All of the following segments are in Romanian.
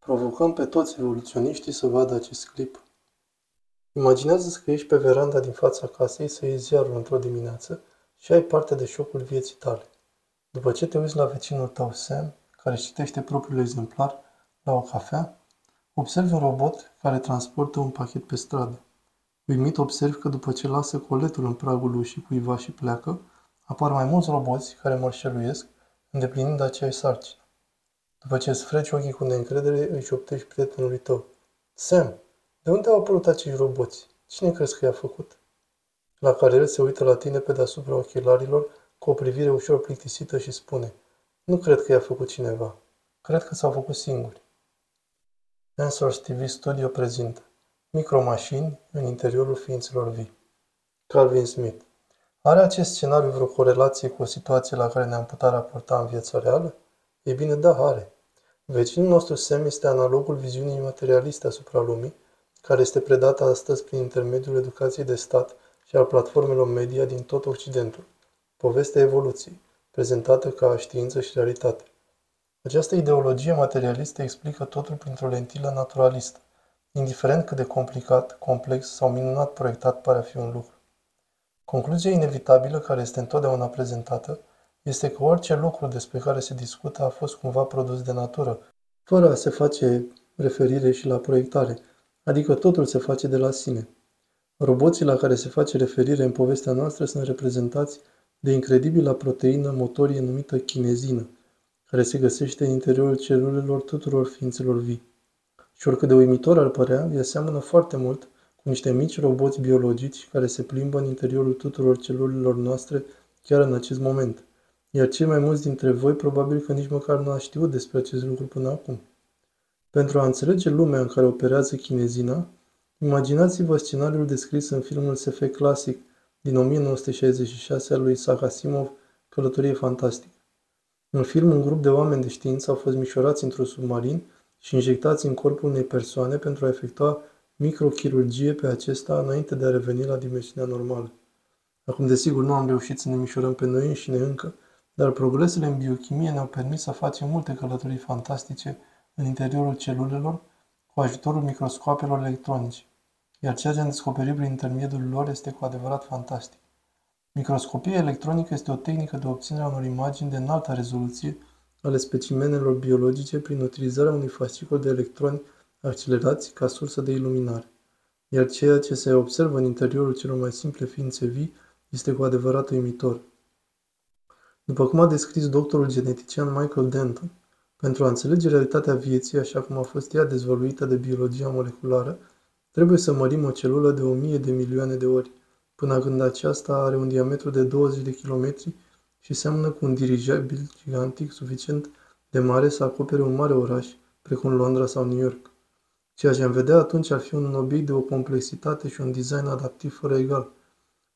Provocăm pe toți evoluționiștii să vadă acest clip. Imaginează că ești pe veranda din fața casei să iei ziarul într-o dimineață și ai parte de șocul vieții tale. După ce te uiți la vecinul tău, Sam, care citește propriul exemplar la o cafea, observi un robot care transportă un pachet pe stradă. Uimit observi că după ce lasă coletul în pragul ușii cuiva și pleacă, apar mai mulți roboți care mărșăluiesc, îndeplinind aceeași sarcină. După ce îți freci ochii cu neîncredere, își șoptești prietenului tău. Sam, de unde au apărut acești roboți? Cine crezi că i-a făcut? La care el se uită la tine pe deasupra ochelarilor cu o privire ușor plictisită și spune Nu cred că i-a făcut cineva. Cred că s-au făcut singuri. Answers TV Studio prezintă Micromașini în interiorul ființelor vii. Calvin Smith Are acest scenariu vreo corelație cu o situație la care ne-am putea raporta în viața reală? Ei bine, da, are. Vecinul nostru Sem este analogul viziunii materialiste asupra lumii, care este predată astăzi prin intermediul educației de stat și al platformelor media din tot Occidentul. Povestea evoluției, prezentată ca știință și realitate. Această ideologie materialistă explică totul printr-o lentilă naturalistă, indiferent cât de complicat, complex sau minunat proiectat pare a fi un lucru. Concluzia inevitabilă care este întotdeauna prezentată este că orice lucru despre care se discută a fost cumva produs de natură, fără a se face referire și la proiectare, adică totul se face de la sine. Roboții la care se face referire în povestea noastră sunt reprezentați de incredibila proteină motorie numită chinezină, care se găsește în interiorul celulelor tuturor ființelor vii. Și oricât de uimitor ar părea, ea seamănă foarte mult cu niște mici roboți biologici care se plimbă în interiorul tuturor celulelor noastre chiar în acest moment – iar cei mai mulți dintre voi probabil că nici măcar nu a știut despre acest lucru până acum. Pentru a înțelege lumea în care operează chinezina, imaginați-vă scenariul descris în filmul SF clasic din 1966 al lui Isaac Asimov, Călătorie fantastică. În film, un grup de oameni de știință au fost mișorați într-un submarin și injectați în corpul unei persoane pentru a efectua microchirurgie pe acesta înainte de a reveni la dimensiunea normală. Acum, desigur, nu am reușit să ne mișorăm pe noi înșine încă, dar progresele în biochimie ne-au permis să facem multe călătorii fantastice în interiorul celulelor cu ajutorul microscopelor electronice, iar ceea ce am descoperit prin intermediul lor este cu adevărat fantastic. Microscopia electronică este o tehnică de obținere a unor imagini de înaltă rezoluție ale specimenelor biologice prin utilizarea unui fascicol de electroni accelerați ca sursă de iluminare. Iar ceea ce se observă în interiorul celor mai simple ființe vii este cu adevărat uimitor. După cum a descris doctorul genetician Michael Denton, pentru a înțelege realitatea vieții așa cum a fost ea dezvăluită de biologia moleculară, trebuie să mărim o celulă de o mie de milioane de ori, până când aceasta are un diametru de 20 de kilometri și seamănă cu un dirijabil gigantic suficient de mare să acopere un mare oraș, precum Londra sau New York. Ceea ce am vedea atunci ar fi un obiect de o complexitate și un design adaptiv fără egal.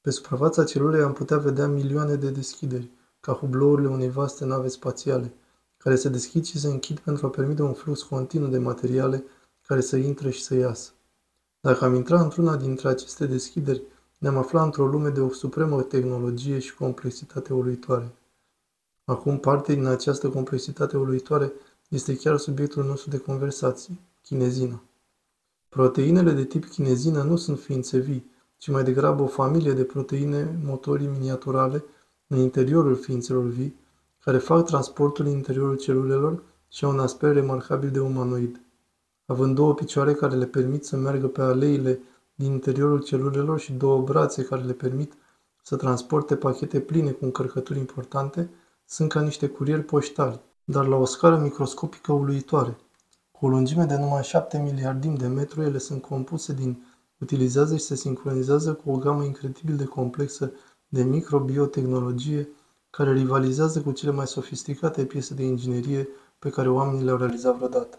Pe suprafața celulei am putea vedea milioane de deschideri, ca hublourile unei vaste nave spațiale, care se deschid și se închid pentru a permite un flux continuu de materiale care să intre și să iasă. Dacă am intrat într-una dintre aceste deschideri, ne-am aflat într-o lume de o supremă tehnologie și complexitate uluitoare. Acum, parte din această complexitate uluitoare este chiar subiectul nostru de conversație, chinezina. Proteinele de tip chinezină nu sunt ființe vii, ci mai degrabă o familie de proteine motorii miniaturale în interiorul ființelor vii, care fac transportul în interiorul celulelor și au un aspect remarcabil de umanoid. Având două picioare care le permit să meargă pe aleile din interiorul celulelor și două brațe care le permit să transporte pachete pline cu încărcături importante, sunt ca niște curieri poștali, dar la o scară microscopică uluitoare. Cu o lungime de numai 7 miliardim de metru, ele sunt compuse din utilizează și se sincronizează cu o gamă incredibil de complexă de microbiotehnologie care rivalizează cu cele mai sofisticate piese de inginerie pe care oamenii le-au realizat vreodată.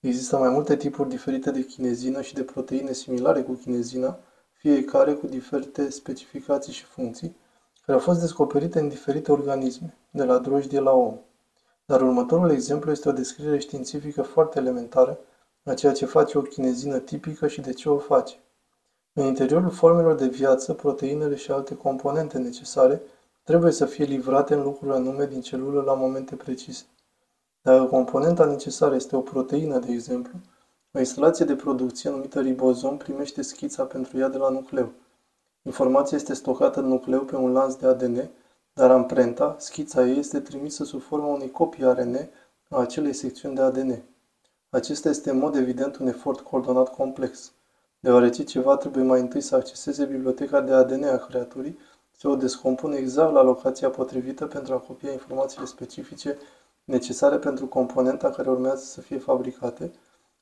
Există mai multe tipuri diferite de chinezină și de proteine similare cu chinezina, fiecare cu diferite specificații și funcții, care au fost descoperite în diferite organisme, de la drojdie la om. Dar următorul exemplu este o descriere științifică foarte elementară a ceea ce face o chinezină tipică și de ce o face. În interiorul formelor de viață, proteinele și alte componente necesare trebuie să fie livrate în lucruri anume din celulă la momente precise. Dacă componenta necesară este o proteină, de exemplu, o instalație de producție numită ribozom primește schița pentru ea de la nucleu. Informația este stocată în nucleu pe un lanț de ADN, dar amprenta, schița ei, este trimisă sub forma unei copii ARN a acelei secțiuni de ADN. Acesta este în mod evident un efort coordonat complex. Deoarece ceva trebuie mai întâi să acceseze biblioteca de ADN a creaturii, se o descompune exact la locația potrivită pentru a copia informațiile specifice necesare pentru componenta care urmează să fie fabricate,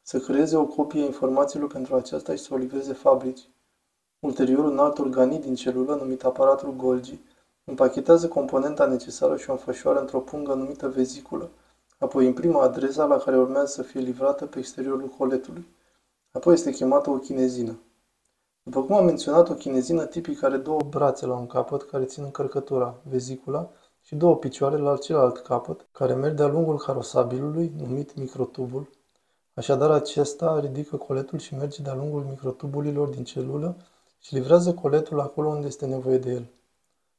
să creeze o copie a informațiilor pentru aceasta și să o livreze fabrici. Ulterior, un alt organit din celulă, numit aparatul Golgi, împachetează componenta necesară și o înfășoară într-o pungă numită veziculă, apoi imprimă adresa la care urmează să fie livrată pe exteriorul coletului. Apoi este chemată o chinezină. După cum am menționat, o chinezină tipic are două brațe la un capăt care țin încărcătura, vezicula, și două picioare la celălalt capăt, care merg de-a lungul carosabilului, numit microtubul. Așadar, acesta ridică coletul și merge de-a lungul microtubulilor din celulă și livrează coletul acolo unde este nevoie de el.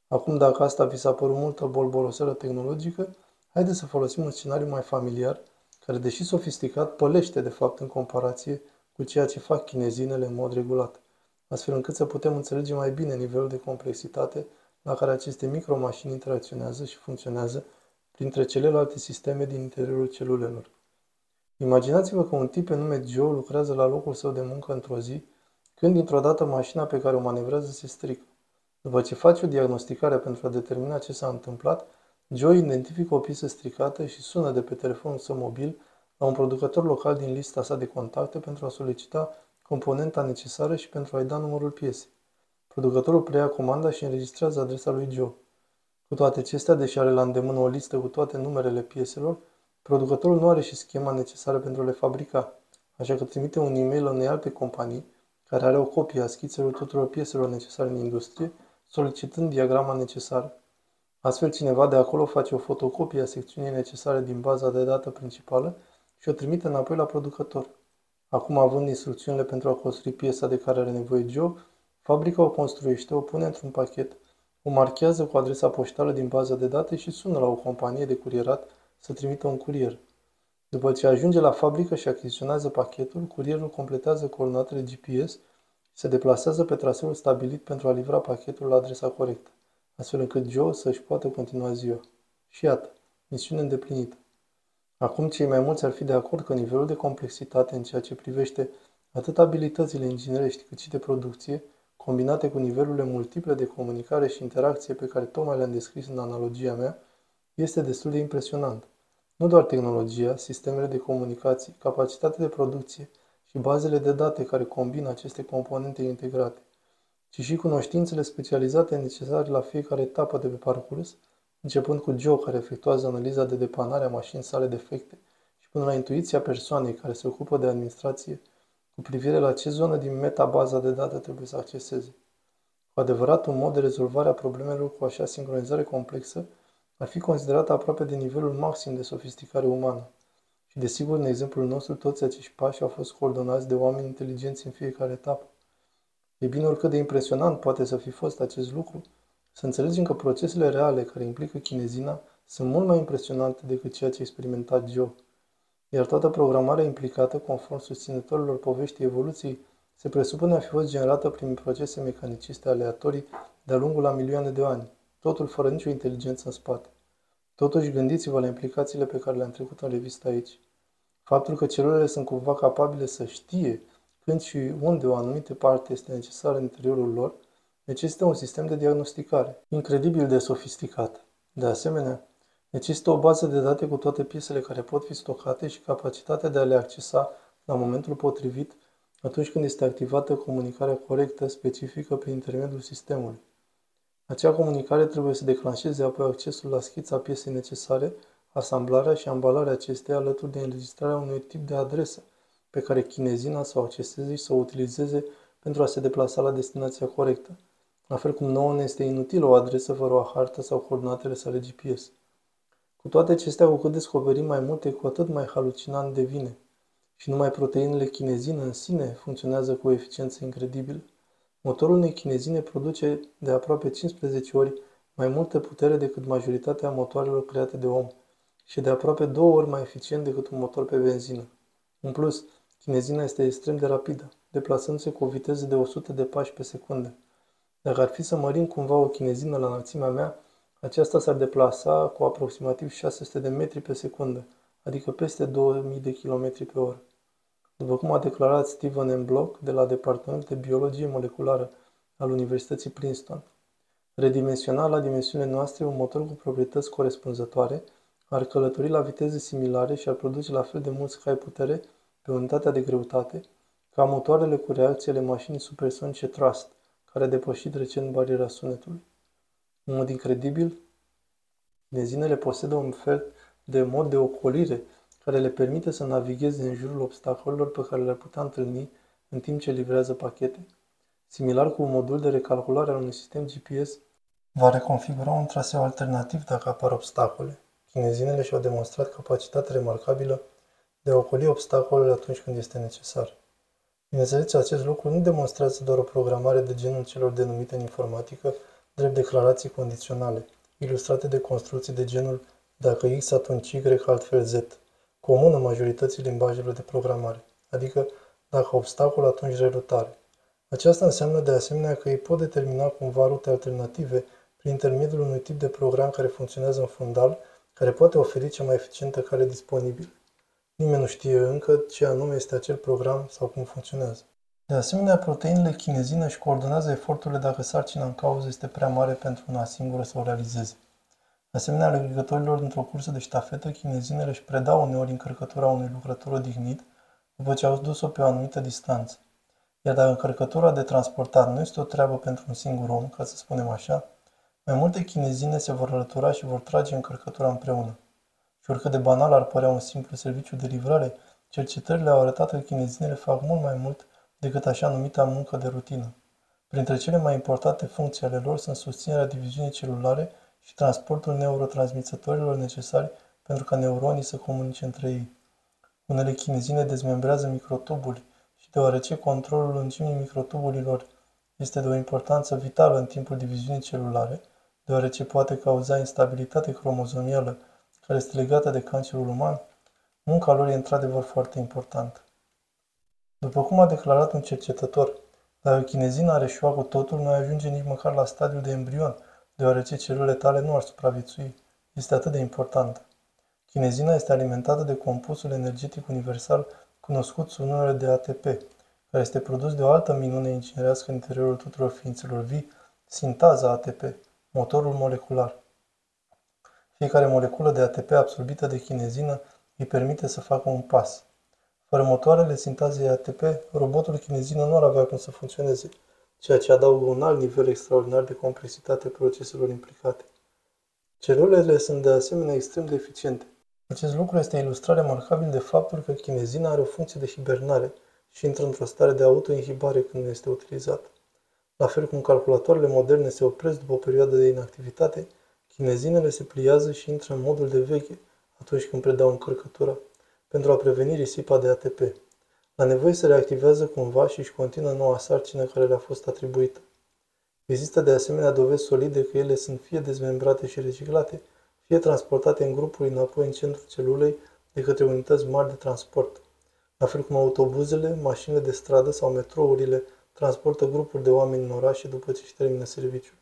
Acum, dacă asta vi s-a părut multă bolboroselă tehnologică, haideți să folosim un scenariu mai familiar, care, deși sofisticat, pălește de fapt în comparație cu ceea ce fac chinezinele în mod regulat, astfel încât să putem înțelege mai bine nivelul de complexitate la care aceste micromașini interacționează și funcționează printre celelalte sisteme din interiorul celulelor. Imaginați-vă că un tip pe nume Joe lucrează la locul său de muncă într-o zi, când dintr-o dată mașina pe care o manevrează se strică. După ce face o diagnosticare pentru a determina ce s-a întâmplat, Joe identifică o piesă stricată și sună de pe telefonul său mobil la un producător local din lista sa de contacte pentru a solicita componenta necesară și pentru a-i da numărul piesei. Producătorul preia comanda și înregistrează adresa lui Joe. Cu toate acestea, deși are la îndemână o listă cu toate numerele pieselor, producătorul nu are și schema necesară pentru a le fabrica, așa că trimite un e-mail unei alte companii, care are o copie a schițelor tuturor pieselor necesare în industrie, solicitând diagrama necesară. Astfel, cineva de acolo face o fotocopie a secțiunii necesare din baza de dată principală și o trimite înapoi la producător. Acum, având instrucțiunile pentru a construi piesa de care are nevoie Joe, fabrica o construiește, o pune într-un pachet, o marchează cu adresa poștală din baza de date și sună la o companie de curierat să trimită un curier. După ce ajunge la fabrică și achiziționează pachetul, curierul completează coordonatele GPS și se deplasează pe traseul stabilit pentru a livra pachetul la adresa corectă, astfel încât Joe să-și poată continua ziua. Și iată, misiune îndeplinită. Acum cei mai mulți ar fi de acord că nivelul de complexitate în ceea ce privește atât abilitățile inginerești cât și de producție, combinate cu nivelurile multiple de comunicare și interacție pe care tocmai le-am descris în analogia mea, este destul de impresionant. Nu doar tehnologia, sistemele de comunicații, capacitatea de producție și bazele de date care combină aceste componente integrate, ci și cunoștințele specializate necesare la fiecare etapă de pe parcurs, începând cu Joe care efectuează analiza de depanare a mașinii sale defecte și până la intuiția persoanei care se ocupă de administrație cu privire la ce zonă din metabaza de date trebuie să acceseze. Cu adevărat, un mod de rezolvare a problemelor cu așa sincronizare complexă ar fi considerat aproape de nivelul maxim de sofisticare umană. Și desigur, în exemplul nostru, toți acești pași au fost coordonați de oameni inteligenți în fiecare etapă. E bine, oricât de impresionant poate să fi fost acest lucru, să înțelegem că procesele reale care implică chinezina sunt mult mai impresionante decât ceea ce a experimentat Joe. Iar toată programarea implicată, conform susținătorilor poveștii evoluției, se presupune a fi fost generată prin procese mecaniciste aleatorii de-a lungul a milioane de ani, totul fără nicio inteligență în spate. Totuși, gândiți-vă la implicațiile pe care le-am trecut în revistă aici. Faptul că celulele sunt cumva capabile să știe când și unde o anumită parte este necesară în interiorul lor, necesită un sistem de diagnosticare, incredibil de sofisticat. De asemenea, necesită o bază de date cu toate piesele care pot fi stocate și capacitatea de a le accesa la momentul potrivit atunci când este activată comunicarea corectă specifică prin intermediul sistemului. Acea comunicare trebuie să declanșeze apoi accesul la schița piesei necesare, asamblarea și ambalarea acesteia alături de înregistrarea unui tip de adresă pe care chinezina să o acceseze și să o utilizeze pentru a se deplasa la destinația corectă. La fel cum nouă ne este inutilă o adresă fără o hartă sau coordonatele sale GPS. Cu toate acestea, cu cât descoperim mai multe, cu atât mai halucinant devine. Și numai proteinele chinezină în sine funcționează cu o eficiență incredibilă. Motorul unei chinezine produce de aproape 15 ori mai multă putere decât majoritatea motoarelor create de om și de aproape două ori mai eficient decât un motor pe benzină. În plus, chinezina este extrem de rapidă, deplasându-se cu o viteză de 100 de pași pe secundă. Dacă ar fi să mărim cumva o chinezină la înălțimea mea, aceasta s-ar deplasa cu aproximativ 600 de metri pe secundă, adică peste 2000 de km pe oră. După cum a declarat Steven M. Block de la Departamentul de Biologie Moleculară al Universității Princeton, redimensionat la dimensiunile noastre un motor cu proprietăți corespunzătoare ar călători la viteze similare și ar produce la fel de mulți cai putere pe unitatea de greutate ca motoarele cu reacțiile mașinii supersonice Trust, care a depășit recent bariera sunetului. În mod incredibil, benzinele posedă un fel de mod de ocolire care le permite să navigheze în jurul obstacolelor pe care le-ar putea întâlni în timp ce livrează pachete. Similar cu un modul de recalculare al unui sistem GPS, va reconfigura un traseu alternativ dacă apar obstacole. Chinezinele și-au demonstrat capacitatea remarcabilă de a ocoli obstacolele atunci când este necesar. Bineînțeles, acest lucru nu demonstrează doar o programare de genul celor denumite în informatică drept declarații condiționale, ilustrate de construcții de genul dacă X atunci Y altfel Z, comună majorității limbajelor de programare, adică dacă obstacol atunci relutare. Aceasta înseamnă de asemenea că ei pot determina cumva rute alternative prin intermediul unui tip de program care funcționează în fundal, care poate oferi cea mai eficientă cale disponibilă. Nimeni nu știe încă ce anume este acel program sau cum funcționează. De asemenea, proteinele chinezină își coordonează eforturile dacă sarcina în cauză este prea mare pentru una singură să o realizeze. De asemenea, alergătorilor într-o cursă de ștafetă, chinezinele își predau uneori încărcătura unui lucrător odihnit după ce au dus-o pe o anumită distanță. Iar dacă încărcătura de transportat nu este o treabă pentru un singur om, ca să spunem așa, mai multe chinezine se vor alătura și vor trage încărcătura împreună. Și oricât de banal ar părea un simplu serviciu de livrare, cercetările au arătat că chinezinele fac mult mai mult decât așa numita muncă de rutină. Printre cele mai importante funcții ale lor sunt susținerea diviziunii celulare și transportul neurotransmițătorilor necesari pentru ca neuronii să comunice între ei. Unele chinezine dezmembrează microtubuli și deoarece controlul lungimii microtubulilor este de o importanță vitală în timpul diviziunii celulare, deoarece poate cauza instabilitate cromozomială care este legată de cancerul uman, munca lor e într-adevăr foarte importantă. După cum a declarat un cercetător, dacă chinezina are șoa cu totul, nu ajunge nici măcar la stadiul de embrion, deoarece celulele tale nu ar supraviețui. Este atât de importantă. Chinezina este alimentată de compusul energetic universal cunoscut sub numele de ATP, care este produs de o altă minune inginerească în interiorul tuturor ființelor vii, sintaza ATP, motorul molecular. Fiecare moleculă de ATP absorbită de chinezină îi permite să facă un pas. Fără motoarele sintazei ATP, robotul chinezină nu ar avea cum să funcționeze, ceea ce adaugă un alt nivel extraordinar de complexitate proceselor implicate. Celulele sunt de asemenea extrem de eficiente. Acest lucru este ilustrat remarcabil de faptul că chinezina are o funcție de hibernare și intră într-o stare de autoinhibare când nu este utilizată. La fel cum calculatoarele moderne se opresc după o perioadă de inactivitate, chinezinele se pliază și intră în modul de veche atunci când predau încărcătura, pentru a preveni risipa de ATP. La nevoie se reactivează cumva și își continuă noua sarcină care le-a fost atribuită. Există de asemenea dovezi solide că ele sunt fie dezmembrate și reciclate, fie transportate în grupuri înapoi în centrul celulei de către unități mari de transport. La fel cum autobuzele, mașinile de stradă sau metrourile transportă grupuri de oameni în orașe după ce își termină serviciul.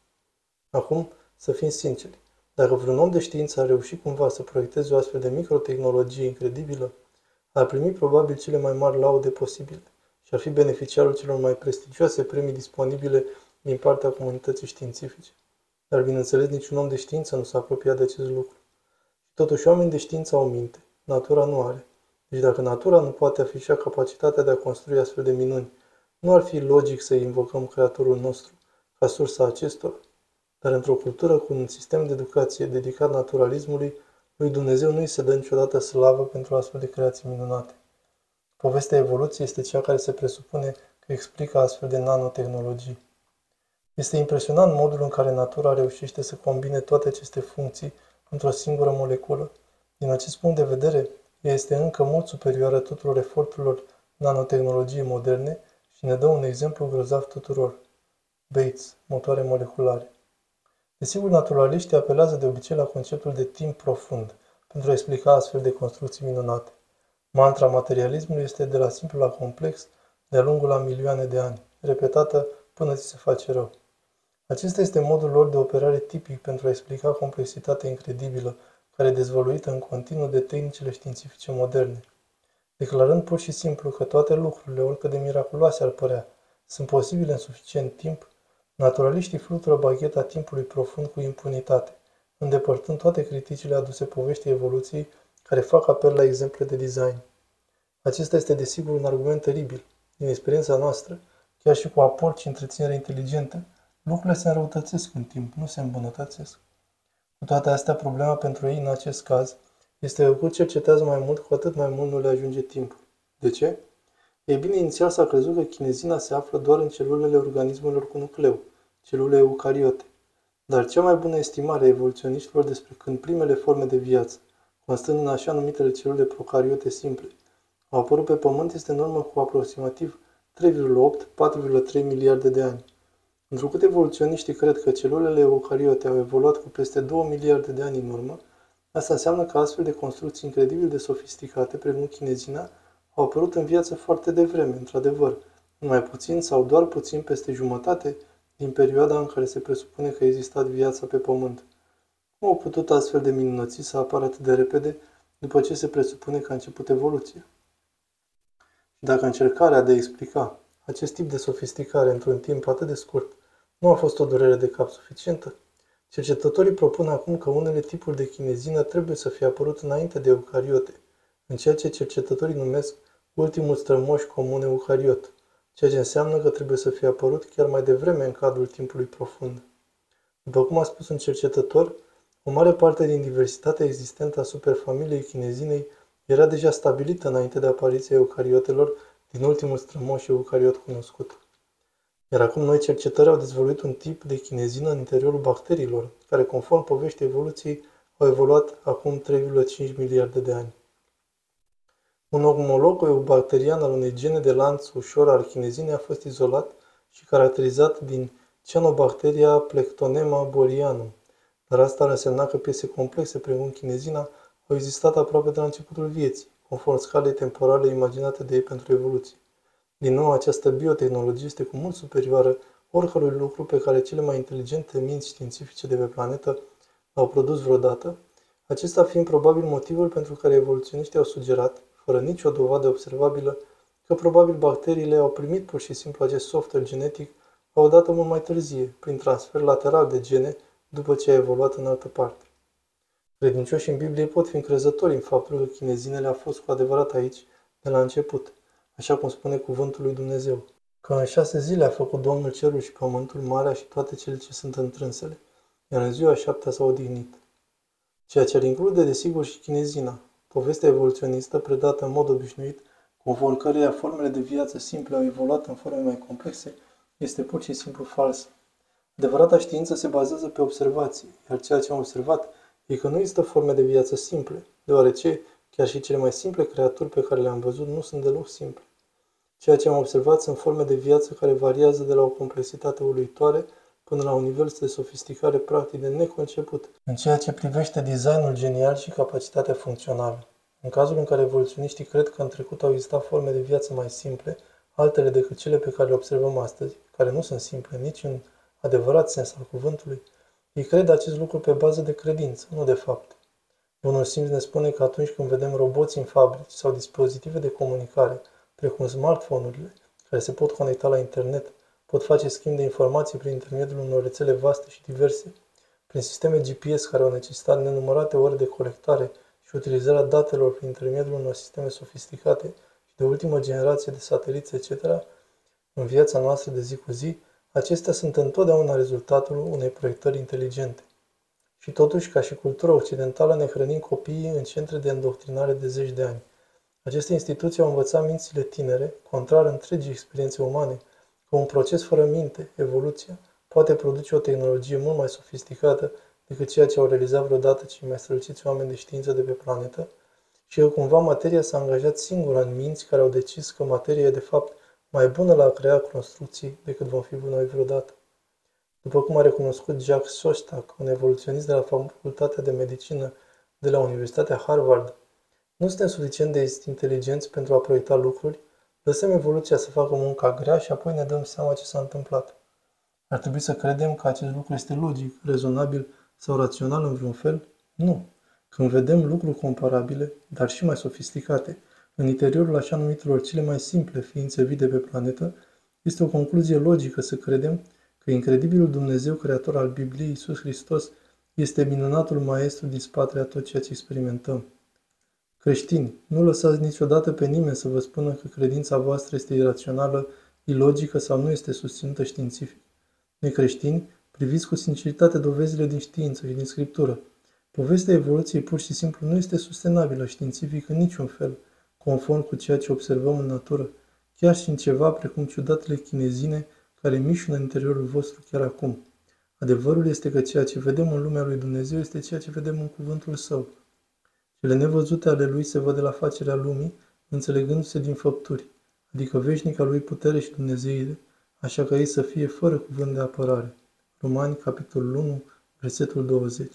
Acum, să fim sinceri, dacă vreun om de știință a reușit cumva să proiecteze o astfel de microtehnologie incredibilă, ar primi probabil cele mai mari laude posibile și ar fi beneficiarul celor mai prestigioase premii disponibile din partea comunității științifice. Dar, bineînțeles, niciun om de știință nu s-a apropiat de acest lucru. Și totuși, oamenii de știință au minte. Natura nu are. Deci dacă natura nu poate afișa capacitatea de a construi astfel de minuni, nu ar fi logic să invocăm Creatorul nostru ca sursa acestora. Dar într-o cultură cu un sistem de educație dedicat naturalismului, lui Dumnezeu nu îi se dă niciodată slavă pentru astfel de creații minunate. Povestea evoluției este cea care se presupune că explică astfel de nanotehnologii. Este impresionant modul în care natura reușește să combine toate aceste funcții într-o singură moleculă. Din acest punct de vedere, ea este încă mult superioară tuturor eforturilor nanotehnologiei moderne și ne dă un exemplu grozav tuturor. Bates, motoare moleculare. Desigur, naturaliștii apelează de obicei la conceptul de timp profund, pentru a explica astfel de construcții minunate. Mantra materialismului este de la simplu la complex de-a lungul la milioane de ani, repetată până ți se face rău. Acesta este modul lor de operare tipic pentru a explica complexitatea incredibilă care e dezvăluită în continuu de tehnicile științifice moderne, declarând pur și simplu că toate lucrurile, oricât de miraculoase ar părea, sunt posibile în suficient timp, naturaliștii flutură bagheta timpului profund cu impunitate, îndepărtând toate criticile aduse poveștii evoluției care fac apel la exemple de design. Acesta este desigur un argument teribil. Din experiența noastră, chiar și cu aport și întreținere inteligentă, lucrurile se înrăutățesc în timp, nu se îmbunătățesc. Cu toate astea, problema pentru ei în acest caz este că cu cercetează mai mult, cu atât mai mult nu le ajunge timpul. De ce? Ei bine, inițial s-a crezut că chinezina se află doar în celulele organismelor cu nucleu, celule eucariote. Dar cea mai bună estimare a evoluționiștilor despre când primele forme de viață, constând în așa numitele celule procariote simple, au apărut pe Pământ este în urmă cu aproximativ 3,8-4,3 miliarde de ani. Întrucât evoluționiștii cred că celulele eucariote au evoluat cu peste 2 miliarde de ani în urmă, asta înseamnă că astfel de construcții incredibil de sofisticate, precum chinezina, au apărut în viață foarte devreme, într-adevăr, mai puțin sau doar puțin peste jumătate din perioada în care se presupune că a existat viața pe Pământ. Cum au putut astfel de minunății să apară atât de repede după ce se presupune că a început evoluția? Și dacă încercarea de a explica acest tip de sofisticare într-un timp atât de scurt nu a fost o durere de cap suficientă, cercetătorii propun acum că unele tipuri de chinezină trebuie să fie apărut înainte de eucariote, în ceea ce cercetătorii numesc ultimul strămoș comun eucariot, ceea ce înseamnă că trebuie să fie apărut chiar mai devreme în cadrul timpului profund. După cum a spus un cercetător, o mare parte din diversitatea existentă a superfamiliei chinezinei era deja stabilită înainte de apariția eucariotelor din ultimul strămoș eucariot cunoscut. Iar acum noi cercetători au dezvoluit un tip de chinezină în interiorul bacteriilor, care conform poveștii evoluției au evoluat acum 3,5 miliarde de ani. Un omolog eubacterian al unei gene de lanț ușor al chinezinei a fost izolat și caracterizat din Cianobacteria plectonema borianum, dar asta ar însemna că piese complexe precum chinezina au existat aproape de la începutul vieții, conform scalei temporale imaginate de ei pentru evoluție. Din nou, această biotehnologie este cu mult superioară oricărui lucru pe care cele mai inteligente minți științifice de pe planetă l-au produs vreodată, acesta fiind probabil motivul pentru care evoluționiștii au sugerat, fără nicio dovadă observabilă, că probabil bacteriile au primit pur și simplu acest software genetic la o dată mult mai târzie, prin transfer lateral de gene, după ce a evoluat în altă parte. Credincioșii în Biblie pot fi încrezători în faptul că chinezinele a fost cu adevărat aici de la început, așa cum spune cuvântul lui Dumnezeu, că în șase zile a făcut Domnul cerul și pământul, marea și toate cele ce sunt întrânsele, iar în ziua șaptea s-a odihnit. Ceea ce ar include, desigur, și chinezina, povestea evoluționistă predată în mod obișnuit, conform căreia formele de viață simple au evoluat în forme mai complexe, este pur și simplu falsă. Adevărata știință se bazează pe observații, iar ceea ce am observat e că nu există forme de viață simple, deoarece chiar și cele mai simple creaturi pe care le-am văzut nu sunt deloc simple. Ceea ce am observat sunt forme de viață care variază de la o complexitate uluitoare până la un nivel de sofisticare practic de neconceput în ceea ce privește designul genial și capacitatea funcțională. În cazul în care evoluționiștii cred că în trecut au existat forme de viață mai simple, altele decât cele pe care le observăm astăzi, care nu sunt simple nici în adevărat sens al cuvântului, ei cred acest lucru pe bază de credință, nu de fapt. Bunul simț ne spune că atunci când vedem roboți în fabrici sau dispozitive de comunicare, precum smartphone-urile, care se pot conecta la internet, pot face schimb de informații prin intermediul unor rețele vaste și diverse, prin sisteme GPS care au necesitat nenumărate ore de colectare și utilizarea datelor prin intermediul unor sisteme sofisticate și de ultimă generație de sateliți, etc., în viața noastră de zi cu zi, Acestea sunt întotdeauna rezultatul unei proiectări inteligente. Și totuși, ca și cultură occidentală, ne hrănim copiii în centre de îndoctrinare de zeci de ani. Aceste instituții au învățat mințile tinere, contrar întregii experiențe umane, că un proces fără minte, evoluția, poate produce o tehnologie mult mai sofisticată decât ceea ce au realizat vreodată cei mai străluciți oameni de știință de pe planetă și că cumva materia s-a angajat singură în minți care au decis că materia e de fapt mai bună la a crea construcții decât vom fi noi vreodată. După cum a recunoscut Jacques Shostak, un evoluționist de la Facultatea de Medicină de la Universitatea Harvard. Nu suntem suficient de inteligenți pentru a proiecta lucruri, lăsăm evoluția să facă munca grea și apoi ne dăm seama ce s-a întâmplat. Ar trebui să credem că acest lucru este logic, rezonabil sau rațional în vreun fel? Nu. Când vedem lucruri comparabile, dar și mai sofisticate, în interiorul așa numitelor cele mai simple ființe vii de pe planetă, este o concluzie logică să credem că incredibilul Dumnezeu creator al Bibliei, Iisus Hristos, este minunatul maestru din spatele a tot ceea ce experimentăm. Creștini, nu lăsați niciodată pe nimeni să vă spună că credința voastră este irațională, ilogică sau nu este susținută științific. Noi creștini priviți cu sinceritate dovezile din știință și din scriptură. Povestea evoluției pur și simplu nu este sustenabilă științific în niciun fel, conform cu ceea ce observăm în natură, chiar și în ceva precum ciudatele chinezine care mișună în interiorul vostru chiar acum. Adevărul este că ceea ce vedem în lumea lui Dumnezeu este ceea ce vedem în cuvântul Său. Cele nevăzute ale Lui se văd de la facerea lumii, înțelegându-se din făpturi, adică veșnica Lui putere și Dumnezeire, așa ca ei să fie fără cuvânt de apărare. Romani, capitolul 1, versetul 20